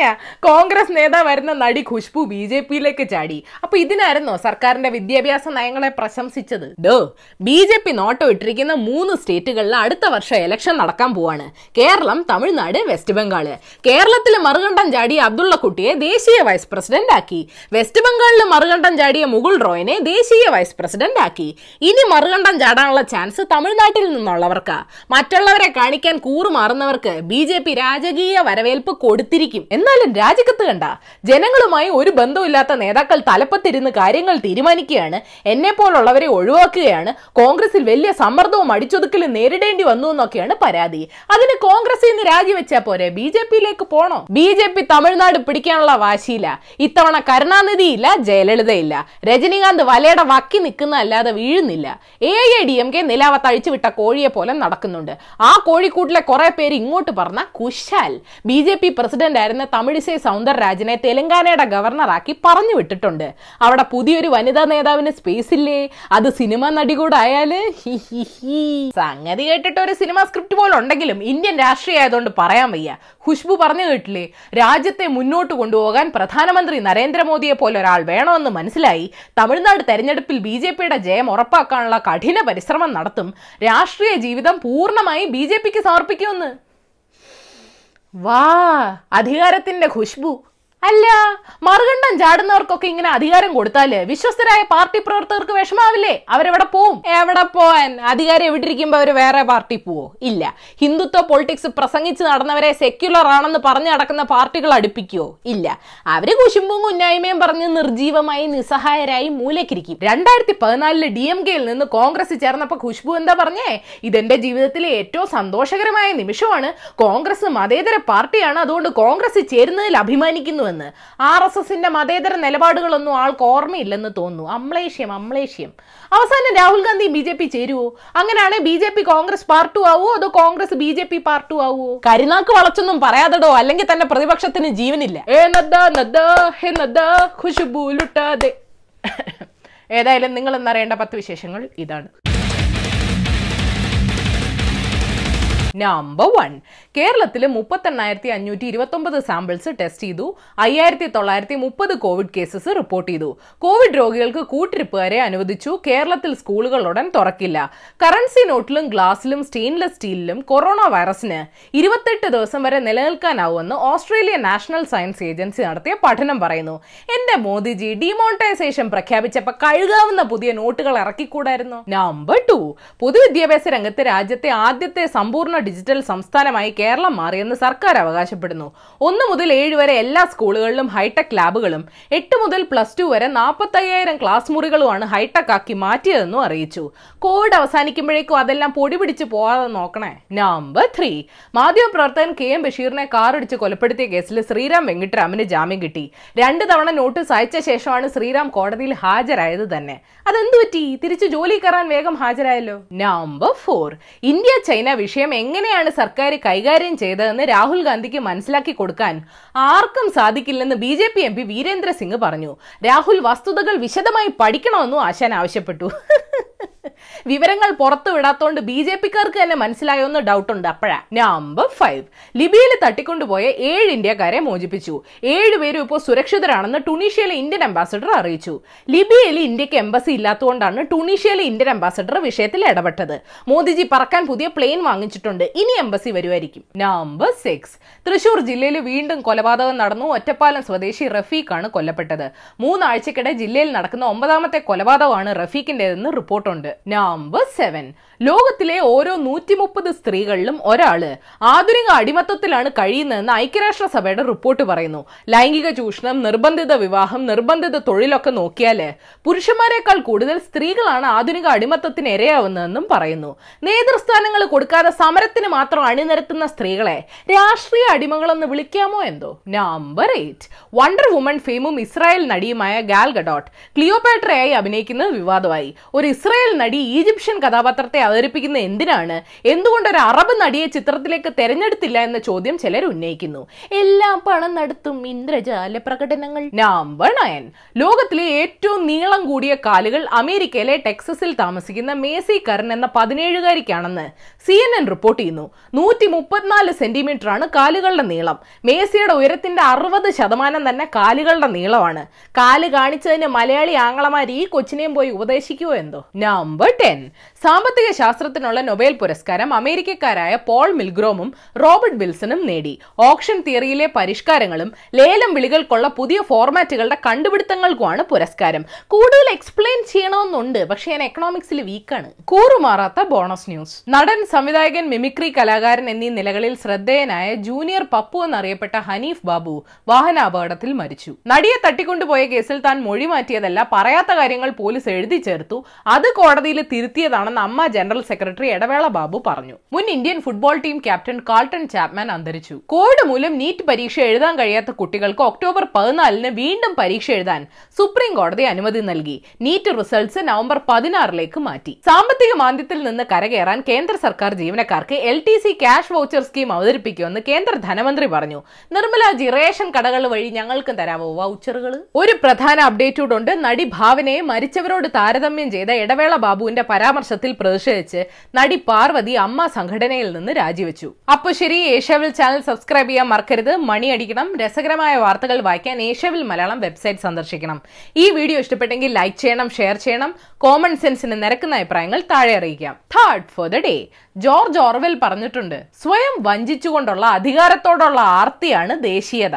പറഞ്ഞ കോൺഗ്രസ് നേതാവായിരുന്ന നടി ഖുഷ്ബു ബി ജെ പിയിലേക്ക് ചാടി. അപ്പൊ ഇതിനായിരുന്നോ സർക്കാരിന്റെ വിദ്യാഭ്യാസ നയങ്ങളെ പ്രശംസിച്ചത്? ഡോ ബി ജെ പി നോട്ടോ ഇട്ടിരിക്കുന്ന മൂന്ന് സ്റ്റേറ്റുകളിൽ അടുത്ത വർഷം എലക്ഷൻ നടക്കാൻ പോവാണ്. കേരളം തമിഴ്നാട് വെസ്റ്റ് ബംഗാൾ. കേരളത്തിൽ മറുകണ്ഠം ചാടിയ അബ്ദുള്ള കുട്ടിയെ ദേശീയ വൈസ് പ്രസിഡന്റ് ആക്കി. വെസ്റ്റ് ബംഗാളിൽ മറുകണ്ഠം ചാടിയ മുകുൾ റോയിനെ ദേശീയ വൈസ് പ്രസിഡന്റ് ആക്കി. ഇനി മറുകണ്ഠം ചാടാനുള്ള ചാൻസ് തമിഴ്നാട്ടിൽ നിന്നുള്ളവർക്കാ. മറ്റുള്ളവരെ കാണിക്കാൻ കൂറുമാറുന്നവർക്ക് ബി ജെ പി രാജകീയ വരവേൽപ്പ് കൊടുത്തിരിക്കും. എന്നാലും രാജിക്കത്ത് കണ്ട. ജനങ്ങളുമായി ഒരു ബന്ധമില്ലാത്ത നേതാക്കൾ തലപ്പത്തിരുന്ന് കാര്യങ്ങൾ തീരുമാനിക്കുകയാണ്. എന്നെ പോലുള്ളവരെ ഒഴിവാക്കുകയാണ്. കോൺഗ്രസിൽ വലിയ സമ്മർദ്ദവും അടിച്ചൊതുക്കലും നേരിടേണ്ടി വന്നു എന്നൊക്കെയാണ് പരാതി. അതിന് കോൺഗ്രസിൽ നിന്ന് രാജിവെച്ചാ പോരെ? ബി ജെ പിയിലേക്ക് പോണോ? ബി ജെ പി തമിഴ്നാട് പിടിക്കാനുള്ള വാശിയില്ല. ഇത്തവണ കരുണാനിധി ഇല്ല ജയലളിതയില്ല. രജനീകാന്ത് വലയുടെ വക്കി നിൽക്കുന്ന അല്ലാതെ വീഴുന്നില്ല. A I D M K നിലാവത്ത് അഴിച്ചുവിട്ട കോഴിയെ പോലെ നടക്കുന്നുണ്ട്. ആ കോഴിക്കൂട്ടിലെ കുറെ പേര് ഇങ്ങോട്ട് പറഞ്ഞ കുശാൽ. ബി ജെ പി പ്രസിഡന്റ് ആയിരുന്ന തമിഴിസൈ സൗന്ദരരാജനെ തെലങ്കാനയുടെ ഗവർണറാക്കി പറഞ്ഞു വിട്ടിട്ടുണ്ട്. അവിടെ പുതിയൊരു വനിതാ നേതാവിന് സ്പേസ് ഇല്ലേ? അത് സിനിമ നടി കൂടെ ആയാൽ. സംഗതി കേട്ടിട്ട് ഒരു സിനിമ സ്ക്രിപ്റ്റ് പോലെ ഉണ്ടെങ്കിലും ഇന്ത്യൻ രാഷ്ട്രീയ ആയതുകൊണ്ട് പറയാൻ വയ്യ. ഖുഷ്ബു പറഞ്ഞു കേട്ടില്ലേ? രാജ്യത്തെ മുന്നോട്ട് കൊണ്ടുപോകാൻ പ്രധാനമന്ത്രി നരേന്ദ്രമോദിയെ പോലെ ഒരാൾ വേണമെന്ന് മനസ്സിലായി. തമിഴ്നാട് തെരഞ്ഞെടുപ്പിൽ ബി ജെ പിയുടെ ജയം ഉറപ്പാക്കാനുള്ള കഠിന പരിശ്രമം നടത്തും. രാഷ്ട്രീയ ജീവിതം പൂർണമായി ബി ജെ പിക്ക് സമർപ്പിക്കുമെന്ന്. വാ അധികാരത്തിന്റെ ഖുഷ്ബു അല്ല മറുകണ്ഠം ചാടുന്നവർക്കൊക്കെ ഇങ്ങനെ അധികാരം കൊടുത്താൽ വിശ്വസ്തരായ പാർട്ടി പ്രവർത്തകർക്ക് വിഷമാവില്ലേ? അവരെവിടെ പോവും? എവിടെ പോവാൻ? അധികാരം എവിടെ ഇരിക്കുമ്പോ അവർ വേറെ പാർട്ടി പോവോ? ഇല്ല. ഹിന്ദുത്വ പൊളിറ്റിക്സ് പ്രസംഗിച്ച് നടന്നവരെ സെക്യുലർ ആണെന്ന് പറഞ്ഞു നടക്കുന്ന പാർട്ടികൾ അടുപ്പിക്കുവോ? ഇല്ല. അവർ കുശുമ്പും കുന്നായ്മയും പറഞ്ഞ് നിർജീവമായി നിസ്സഹായരായി മൂലക്കിരിക്കും. രണ്ടായിരത്തി പതിനാലിൽ ഡി എം കെയിൽ നിന്ന് കോൺഗ്രസ് ചേർന്നപ്പോ ഖുഷ്ബു എന്താ പറഞ്ഞേ? ഇതെന്റെ ജീവിതത്തിലെ ഏറ്റവും സന്തോഷകരമായ നിമിഷമാണ്. കോൺഗ്രസ് മതേതര പാർട്ടിയാണ്. അതുകൊണ്ട് കോൺഗ്രസ് ചേരുന്നതിൽ അഭിമാനിക്കുന്നുവെന്ന് ആർ എസ് എസിന്റെ മതേതര നിലപാടുകളൊന്നും ആൾക്ക് ഓർമ്മയില്ലെന്ന് തോന്നുന്നു. അമ്ലേഷ്യം അമ്ലേഷ്യം. അവസാനം Rahul Gandhi B J P ചേരുവോ? അങ്ങനെയാണെങ്കിൽ B J P Congress party ആവോ അതോ Congress B J P party ആവോ? കരുനാക്ക് വളച്ചൊന്നും പറയാതടോ. അല്ലെങ്കിൽ തന്നെ പ്രതിപക്ഷത്തിന് ജീവനില്ല. ഏ നദ്ദ നദ്ദ ഹേ നദ്ദ ഖുശുബു ലുട്ടാതെ. ഏതായാലും നിങ്ങൾ എന്നറിയേണ്ട പത്ത് വിശേഷങ്ങൾ ഇതാണ്. നമ്പർ വൺ കേരളത്തിൽ മുപ്പത്തെണ്ണായിരത്തി അഞ്ഞൂറ്റി ഇരുപത്തൊമ്പത് സാമ്പിൾസ് ടെസ്റ്റ് ചെയ്തു. അയ്യായിരത്തി തൊള്ളായിരത്തി മുപ്പത് കോവിഡ് കേസസ് റിപ്പോർട്ട് ചെയ്തു. കോവിഡ് രോഗികൾക്ക് കൂട്ടിരിപ്പുകാരെ അനുവദിച്ചു. കേരളത്തിൽ സ്കൂളുകൾ ഉടൻ തുറക്കില്ല. കറൻസി നോട്ടിലും ഗ്ലാസിലും സ്റ്റെയിൻലെസ് സ്റ്റീലിലും കൊറോണ വൈറസിന് ഇരുപത്തെട്ട് ദിവസം വരെ നിലനിൽക്കാനാവുമെന്ന് ഓസ്ട്രേലിയൻ നാഷണൽ സയൻസ് ഏജൻസി നടത്തിയ പഠനം പറയുന്നു. എന്റെ മോദിജി ഡിമോണിറ്റൈസേഷൻ പ്രഖ്യാപിച്ചപ്പോൾ കഴുകാവുന്ന പുതിയ നോട്ടുകൾ ഇറക്കിക്കൂടായിരുന്നു? നമ്പർ ടു പൊതുവിദ്യാഭ്യാസ രംഗത്ത് രാജ്യത്തെ ആദ്യത്തെ സമ്പൂർണ ഡിജിറ്റൽ സംസ്ഥാനമായി കേരളം മാറിയെന്ന് സർക്കാർ അവകാശപ്പെടുന്നു. ഒന്ന് മുതൽ ഏഴ് വരെ എല്ലാ സ്കൂളുകളിലും ഹൈടെക് ലാബുകളും എട്ട് മുതൽ പ്ലസ് ടു വരെ നാൽപ്പത്തയ്യായിരം ക്ലാസ് മുറികളുമാണ് ഹൈടെക് ആക്കി മാറ്റിയതെന്നും അറിയിച്ചു. കോവിഡ് അവസാനിക്കുമ്പോഴേക്കും അതെല്ലാം പൊടി പിടിച്ച് പോകാതെ നോക്കണേ. Number three. മാധ്യമപ്രവർത്തകൻ കെ എം ബഷീറിനെ കാറിടിച്ച് കൊലപ്പെടുത്തിയ കേസിൽ ശ്രീറാം വെങ്കിട്ടരാമന് ജാമ്യം കിട്ടി. രണ്ട് തവണ നോട്ടീസ് അയച്ച ശേഷമാണ് ശ്രീറാം കോടതിയിൽ ഹാജരായത് തന്നെ. അതെന്തു പറ്റി? തിരിച്ചു ജോലി കയറാൻ വേഗം ഹാജരായല്ലോ? Number four. ഇന്ത്യ ചൈന വിഷയം എങ്ങനെയാണ് സർക്കാർ കൈകാര്യം ചെയ്തതെന്ന് രാഹുൽ ഗാന്ധിക്ക് മനസ്സിലാക്കി കൊടുക്കാൻ ആർക്കും സാധിക്കില്ലെന്ന് B J P M P Virendra Singh പറഞ്ഞു. രാഹുൽ വസ്തുതകൾ വിശദമായി പഠിക്കണമെന്നും ആശാൻ ആവശ്യപ്പെട്ടു. വിവരങ്ങൾ പുറത്തു വിടാത്തോണ്ട് ബി ജെ പിക്കാർക്ക് തന്നെ മനസ്സിലായോ എന്ന് ഡൗട്ട് ഉണ്ട്. അപ്പോഴാ നമ്പർ ഫൈവ് ലിബിയയിൽ തട്ടിക്കൊണ്ടുപോയ ഏഴ് ഇന്ത്യക്കാരെ മോചിപ്പിച്ചു. ഏഴുപേരും ഇപ്പോൾ സുരക്ഷിതരാണെന്ന് ടുണീഷ്യയിലെ ഇന്ത്യൻ അംബാസഡർ അറിയിച്ചു. ലിബിയയിൽ ഇന്ത്യയ്ക്ക് എംബസി ഇല്ലാത്തതുകൊണ്ടാണ് ടുണീഷ്യയിലെ ഇന്ത്യൻ അംബാസഡർ വിഷയത്തിൽ ഇടപെട്ടത്. മോദിജി പറക്കാൻ പുതിയ പ്ലെയിൻ വാങ്ങിച്ചിട്ടുണ്ട്. ഇനി എംബസി വരുമായിരിക്കും. നമ്പർ സിക്സ് തൃശൂർ ജില്ലയിൽ വീണ്ടും കൊലപാതകം നടന്നു. ഒറ്റപ്പാലം സ്വദേശി റഫീഖാണ് കൊല്ലപ്പെട്ടത്. മൂന്നാഴ്ചക്കിടെ ജില്ലയിൽ നടക്കുന്ന ഒമ്പതാമത്തെ കൊലപാതകമാണ് റഫീഖിന്റേതെന്ന് റിപ്പോർട്ടുണ്ട്. നമ്പർ സെവൻ ലോകത്തിലെ ഓരോ നൂറ്റി മുപ്പത് സ്ത്രീകളിലും ഒരാൾ ആധുനിക അടിമത്തത്തിലാണ് കഴിയുന്നതെന്ന് ഐക്യരാഷ്ട്രസഭയുടെ റിപ്പോർട്ട് പറയുന്നു. ലൈംഗിക ചൂഷണം നിർബന്ധിത വിവാഹം നിർബന്ധിത തൊഴിലൊക്കെ നോക്കിയാൽ പുരുഷന്മാരെക്കാൾ കൂടുതൽ സ്ത്രീകളാണ് ആധുനിക അടിമത്തത്തിന് ഇരയാവുന്നതെന്നും പറയുന്നു. നേതൃസ്ഥാനങ്ങൾ കൊടുക്കാതെ സമരത്തിന് മാത്രം അണിനിരത്തുന്ന സ്ത്രീകളെ രാഷ്ട്രീയ അടിമകളെന്ന് വിളിക്കാമോ എന്തോ? നമ്പർ എയ്റ്റ് വണ്ടർ വുമൺ ഫെയിമും ഇസ്രായേൽ നടിയുമായ ഗാൽ ഗഡോട്ട് ക്ലിയോപാട്രയായി അഭിനയിക്കുന്നത് വിവാദമായി. ഒരു ഇസ്രായേൽ നടി ഈജിപ്ഷ്യൻ കഥാപാത്രത്തെ അവതരിപ്പിക്കുന്ന എന്തിനാണ്? എന്തുകൊണ്ട് ഒരു അറബ് നടിയെ ചിത്രത്തിലേക്ക് തെരഞ്ഞെടുത്തില്ല എന്ന ചോദ്യം ചിലർ ഉന്നയിക്കുന്നു. എല്ലാം പണം നടത്തും ഇന്ദ്രജാല പ്രകടനങ്ങൾ. നമ്പർ നയൻ ലോകത്തിലെ ഏറ്റവും നീളം കൂടിയ കാലുകൾ അമേരിക്കയിലെ ടെക്സസിൽ താമസിക്കുന്ന മേസി കരൺ എന്ന പതിനേഴുകാരിക്കാണെന്ന് സി എൻ എൻ റിപ്പോർട്ട് ചെയ്യുന്നു നൂറ്റി മുപ്പത്തിനാല് സെന്റിമീറ്റർ ആണ് കാലുകളുടെ നീളം. മേസിയുടെ ഉയരത്തിന്റെ അറുപത് ശതമാനം തന്നെ കാലുകളുടെ നീളമാണ്. കാൽ കാണിച്ചതിന് മലയാളി ആങ്ങളമാർ ഈ കൊച്ചിനെയും പോയി ഉപദേശിക്കുവോ എന്തോ? നമ്പർ ടെൻ സാമ്പത്തിക ശാസ്ത്രത്തിനുള്ള നൊബേൽ പുരസ്കാരം അമേരിക്കക്കാരായ പോൾ മിൽഗ്രോമും റോബർട്ട് വിൽസണും നേടി. ഓപ്ഷൻ തിയറിയിലെ പരിഷ്കാരങ്ങളും ലേലം വിളികൾക്കുള്ള പുതിയ ഫോർമാറ്റുകളുടെ കണ്ടുപിടുത്തങ്ങൾക്കുമാണ് പുരസ്കാരം. കൂടുതൽ എക്സ്പ്ലെയിൻ ചെയ്യണമെന്നുണ്ട് പക്ഷേ ഞാൻ എക്കണോമിക്സിൽ വീക്കാണ് കൂറുമാറാത്ത ബോണസ് ന്യൂസ്. നടൻ സംവിധായകൻ മിമിക്രി കലാകാരൻ എന്നീ നിലകളിൽ ശ്രദ്ധേയനായ ജൂനിയർ പപ്പു എന്നറിയപ്പെട്ട ഹനീഫ് ബാബു വാഹനാപകടത്തിൽ മരിച്ചു. നടിയെ തട്ടിക്കൊണ്ടുപോയ കേസിൽ താൻ മൊഴി മാറ്റിയതല്ല പറയാത്ത കാര്യങ്ങൾ പോലീസ് എഴുതി ചേർത്തു അത് കോടതിയിൽ തിരുത്തിയതാണെന്ന് അമ്മ ജനറൽ സെക്രട്ടറി ഇടവേള ബാബു പറഞ്ഞു. മുൻ Indian football team captain Carlton Chapman അന്തരിച്ചു. കോവിഡ് മൂലം നീറ്റ് പരീക്ഷ എഴുതാൻ കഴിയാത്ത കുട്ടികൾക്ക് ഒക്ടോബർ പതിനാലിന് വീണ്ടും പരീക്ഷ എഴുതാൻ സുപ്രീം കോടതി അനുമതി നൽകി. നീറ്റ് റിസൾട്ട്സ് നവംബർ പതിനാറിലേക്ക് മാറ്റി. സാമ്പത്തിക മാന്ദ്യത്തിൽ നിന്ന് കരകയറാൻ കേന്ദ്ര സർക്കാർ ജീവനക്കാർക്ക് L T C cash voucher scheme അവതരിപ്പിക്കുമെന്ന് കേന്ദ്ര ധനമന്ത്രി പറഞ്ഞു. നിർമ്മലാജി റേഷൻ കടകൾ വഴി ഞങ്ങൾക്കും തരാമോ വൗച്ചറുകൾ ഒരു പ്രധാന അപ്ഡേറ്റ് ഉണ്ട് നടി ഭാവനയെ മരിച്ചവരോട് താരതമ്യം ചെയ്ത ഇടവേള ബാബുവിന്റെ പരാമർശത്തിൽ പ്രതിഷേധിച്ച് നടി പാർവതി അമ്മ സംഘടനയിൽ നിന്ന് രാജിവെച്ചു. അപ്പൊ ശരി ഏഷ്യാവിൽ ചാനൽ സബ്സ്ക്രൈബ് ചെയ്യാൻ മറക്കരുത്. മണിയടിക്കണം രസകരമായ വാർത്തകൾ വായിക്കാൻ ഏഷ്യാവിൽ മലയാളം വെബ്സൈറ്റ് സന്ദർശിക്കണം. ഈ വീഡിയോ ഇഷ്ടപ്പെട്ടെങ്കിൽ ലൈക്ക് ചെയ്യണം ഷെയർ ചെയ്യണം. കോമൺ സെൻസിന് നിരക്കുന്ന അഭിപ്രായങ്ങൾ താഴെ അറിയിക്കാം. For the day George Orwell പറഞ്ഞിട്ടുണ്ട്. സ്വയം വഞ്ചിച്ചുകൊണ്ടുള്ള അധികാരത്തോടുള്ള ആർത്തിയാണ് ദേശീയത.